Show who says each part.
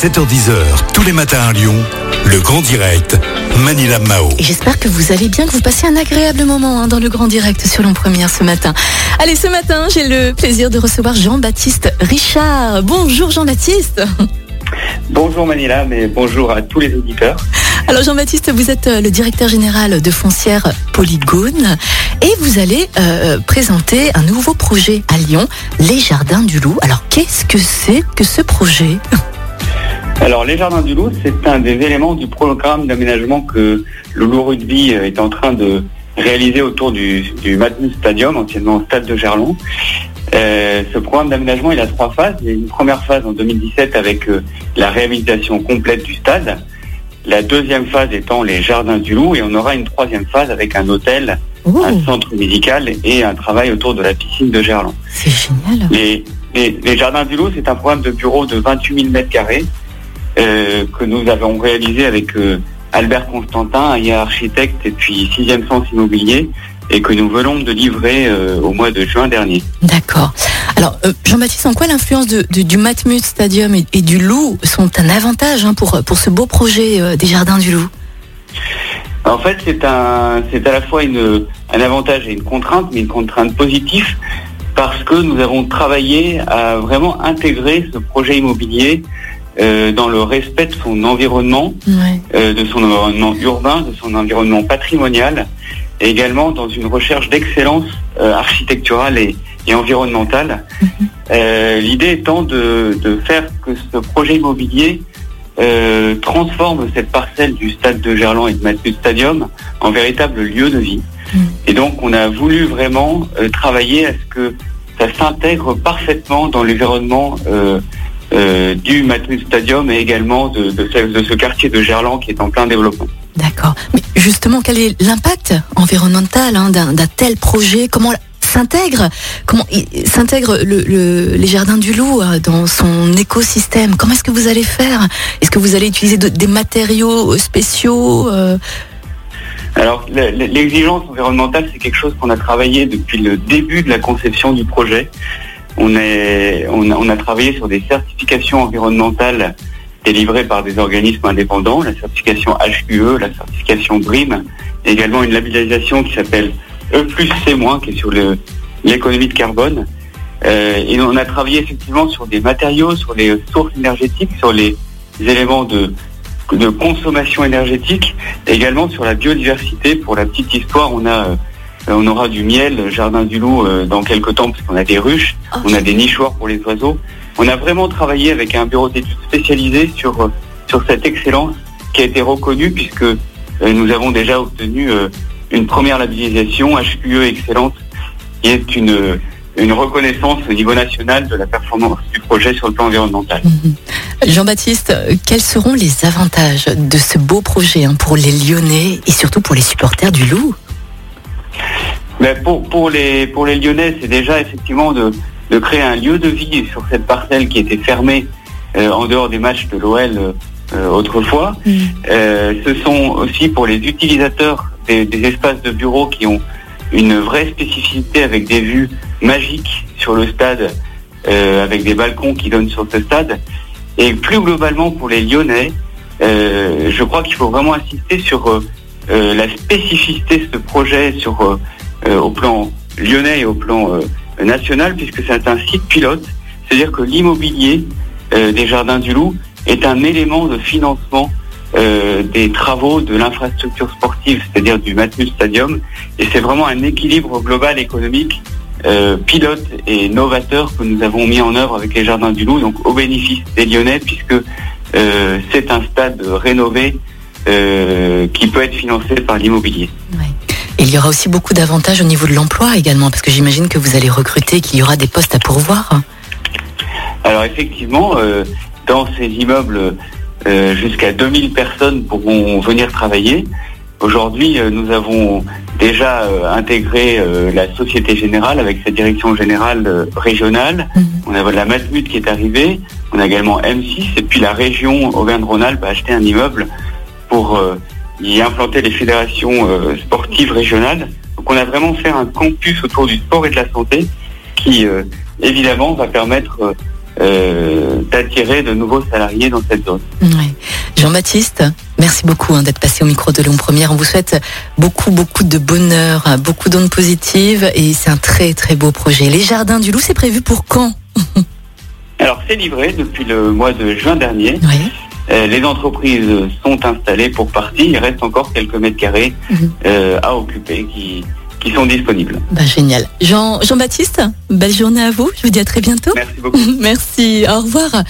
Speaker 1: 7h10h, tous les matins à Lyon, le grand direct, Manila Mao.
Speaker 2: Et j'espère que vous allez bien, que vous passez un agréable moment hein, dans le grand direct sur Lyon Première ce matin. Allez, ce matin, j'ai le plaisir de recevoir Jean-Baptiste Richard. Bonjour Jean-Baptiste.
Speaker 3: Bonjour Manila, mais bonjour à tous les auditeurs.
Speaker 2: Alors Jean-Baptiste, vous êtes euh, le directeur général de Foncière Polygone et vous allez euh, présenter un nouveau projet à Lyon, les Jardins du Loup. Alors qu'est-ce que c'est que ce projet?
Speaker 3: Alors les Jardins du Loup, c'est un des éléments du programme d'aménagement que le Loup Rugby euh, est en train de réaliser autour du, du Stadium, anciennement Stade de Gerlon. Euh, ce programme d'aménagement, il a trois phases. Il y a une première phase en 2017 avec euh, la réhabilitation complète du stade. La deuxième phase étant les Jardins du Loup et on aura une troisième phase avec un hôtel, un centre médical et un travail autour de la piscine de Gerland.
Speaker 2: c'est génial.
Speaker 3: Les, les- les Jardins du Loup, c'est un programme de bureau de 28 000 mètres carrés que nous avons réalisé avec euh, Albert Constantin, un architecte et puis Sixième Sens Immobilier et que nous venons de livrer euh, au mois de juin dernier.
Speaker 2: D'accord. Alors euh, Jean-Baptiste, en quoi l'influence de- de- du Matmut Stadium et, et du Loup sont un avantage hein, pour, pour ce beau projet euh, des Jardins du Loup?
Speaker 3: En fait, c'est un, c'est à la fois une, un avantage et une contrainte, mais une contrainte positive parce que nous avons travaillé à vraiment intégrer ce projet immobilier euh, dans le respect de son environnement
Speaker 2: Ouais.
Speaker 3: euh, de son environnement urbain, de son environnement patrimonial, et également dans une recherche d'excellence euh, architecturale et, et environnementale. Euh, L'idée étant de, de faire que ce projet immobilier transforme cette parcelle du stade de Gerland et de Mathieu Stadium en véritable lieu de vie.
Speaker 2: Mhm.
Speaker 3: Et donc on a voulu vraiment travailler à ce que ça s'intègre parfaitement dans l'environnement euh, du Matmut Stadium et également de, de, ce, de ce quartier de Gerland qui est en plein développement.
Speaker 2: D'accord. Mais justement, quel est l'impact environnemental hein, d'un tel projet? Comment s'intègre Comment s'intègre le, le- les jardins du loup euh, dans son écosystème? Comment est-ce que vous allez faire? Est-ce que vous allez utiliser de- des matériaux euh, spéciaux euh,
Speaker 3: Alors le- le- l'exigence environnementale, c'est quelque chose qu'on a travaillé depuis le début de la conception du projet. On, a, travaillé sur des certifications environnementales délivrées par des organismes indépendants, la certification HQE, la certification BRIM, également une labellisation qui s'appelle E plus C-, qui est sur l'économie de carbone. Euh, et on a travaillé effectivement sur des matériaux, sur les sources énergétiques, sur les éléments de, consommation énergétique, également sur la biodiversité. Pour la petite histoire, on a, euh, on aura du miel, jardin du loup euh, dans quelques temps, parce qu'on a des ruches, on a des nichoirs pour les oiseaux. On a vraiment travaillé avec un bureau d'études spécialisé sur, euh, sur cette excellence qui a été reconnue puisque euh, nous avons déjà obtenu euh, une première labellisation HQE excellente qui est une, une reconnaissance au niveau national de la performance du projet sur le plan environnemental.
Speaker 2: Jean-Baptiste, euh, quels seront les avantages de ce beau projet hein, pour les Lyonnais et surtout pour les supporters du loup?
Speaker 3: Mais pour, pour, les, pour les Lyonnais, c'est déjà effectivement de, de créer un lieu de vie sur cette parcelle qui était fermée euh, en dehors des matchs de l'OL euh, euh, autrefois. Euh, ce sont aussi pour les utilisateurs des, des espaces de bureaux qui ont une vraie spécificité avec des vues magiques sur le stade, avec des balcons qui donnent sur ce stade. Et plus globalement pour les Lyonnais, je crois qu'il faut vraiment insister sur la spécificité de ce projet sur, au plan lyonnais et au plan euh, national, puisque c'est un site pilote. C'est-à-dire que l'immobilier euh, des Jardins du Loup est un élément de financement euh, des travaux de l'infrastructure sportive, c'est-à-dire du Matmut Stadium. Et c'est vraiment un équilibre global économique euh, pilote et novateur que nous avons mis en œuvre avec les Jardins du Loup, donc au bénéfice des Lyonnais, puisque euh, c'est un stade rénové euh, qui peut être financé par l'immobilier.
Speaker 2: Il y aura aussi beaucoup d'avantages au niveau de l'emploi également, parce que j'imagine que vous allez recruter, qu'il y aura des postes à pourvoir.
Speaker 3: Alors effectivement, euh, dans ces immeubles, euh, jusqu'à 2000 personnes pourront venir travailler. Aujourd'hui, euh, nous avons déjà intégré la Société Générale avec sa direction générale régionale.
Speaker 2: Mhm.
Speaker 3: On a la Matmut qui est arrivée. On a également M6 et puis la région Auvergne-Rhône-Alpes a acheté un immeuble pour y implanter les fédérations euh, sportives régionales. Donc on a vraiment fait un campus autour du sport et de la santé qui euh, évidemment va permettre euh, d'attirer de nouveaux salariés dans cette zone.
Speaker 2: Ouais. Jean-Baptiste, merci beaucoup hein, d'être passé au micro de Lyon Première. On vous souhaite beaucoup, beaucoup de bonheur, hein, beaucoup d'ondes positives et c'est un très, très beau projet. Les Jardins du Loup, c'est prévu pour quand?
Speaker 3: Alors c'est livré depuis le mois de juin dernier.
Speaker 2: Oui.
Speaker 3: Euh, les entreprises sont installées pour partie. Il reste encore quelques mètres carrés
Speaker 2: Mhm.
Speaker 3: euh, à occuper qui, qui sont disponibles.
Speaker 2: Bah, génial. Jean, Jean-Baptiste, belle journée à vous. Je vous dis à très bientôt.
Speaker 3: Merci beaucoup.
Speaker 2: Merci. Au revoir.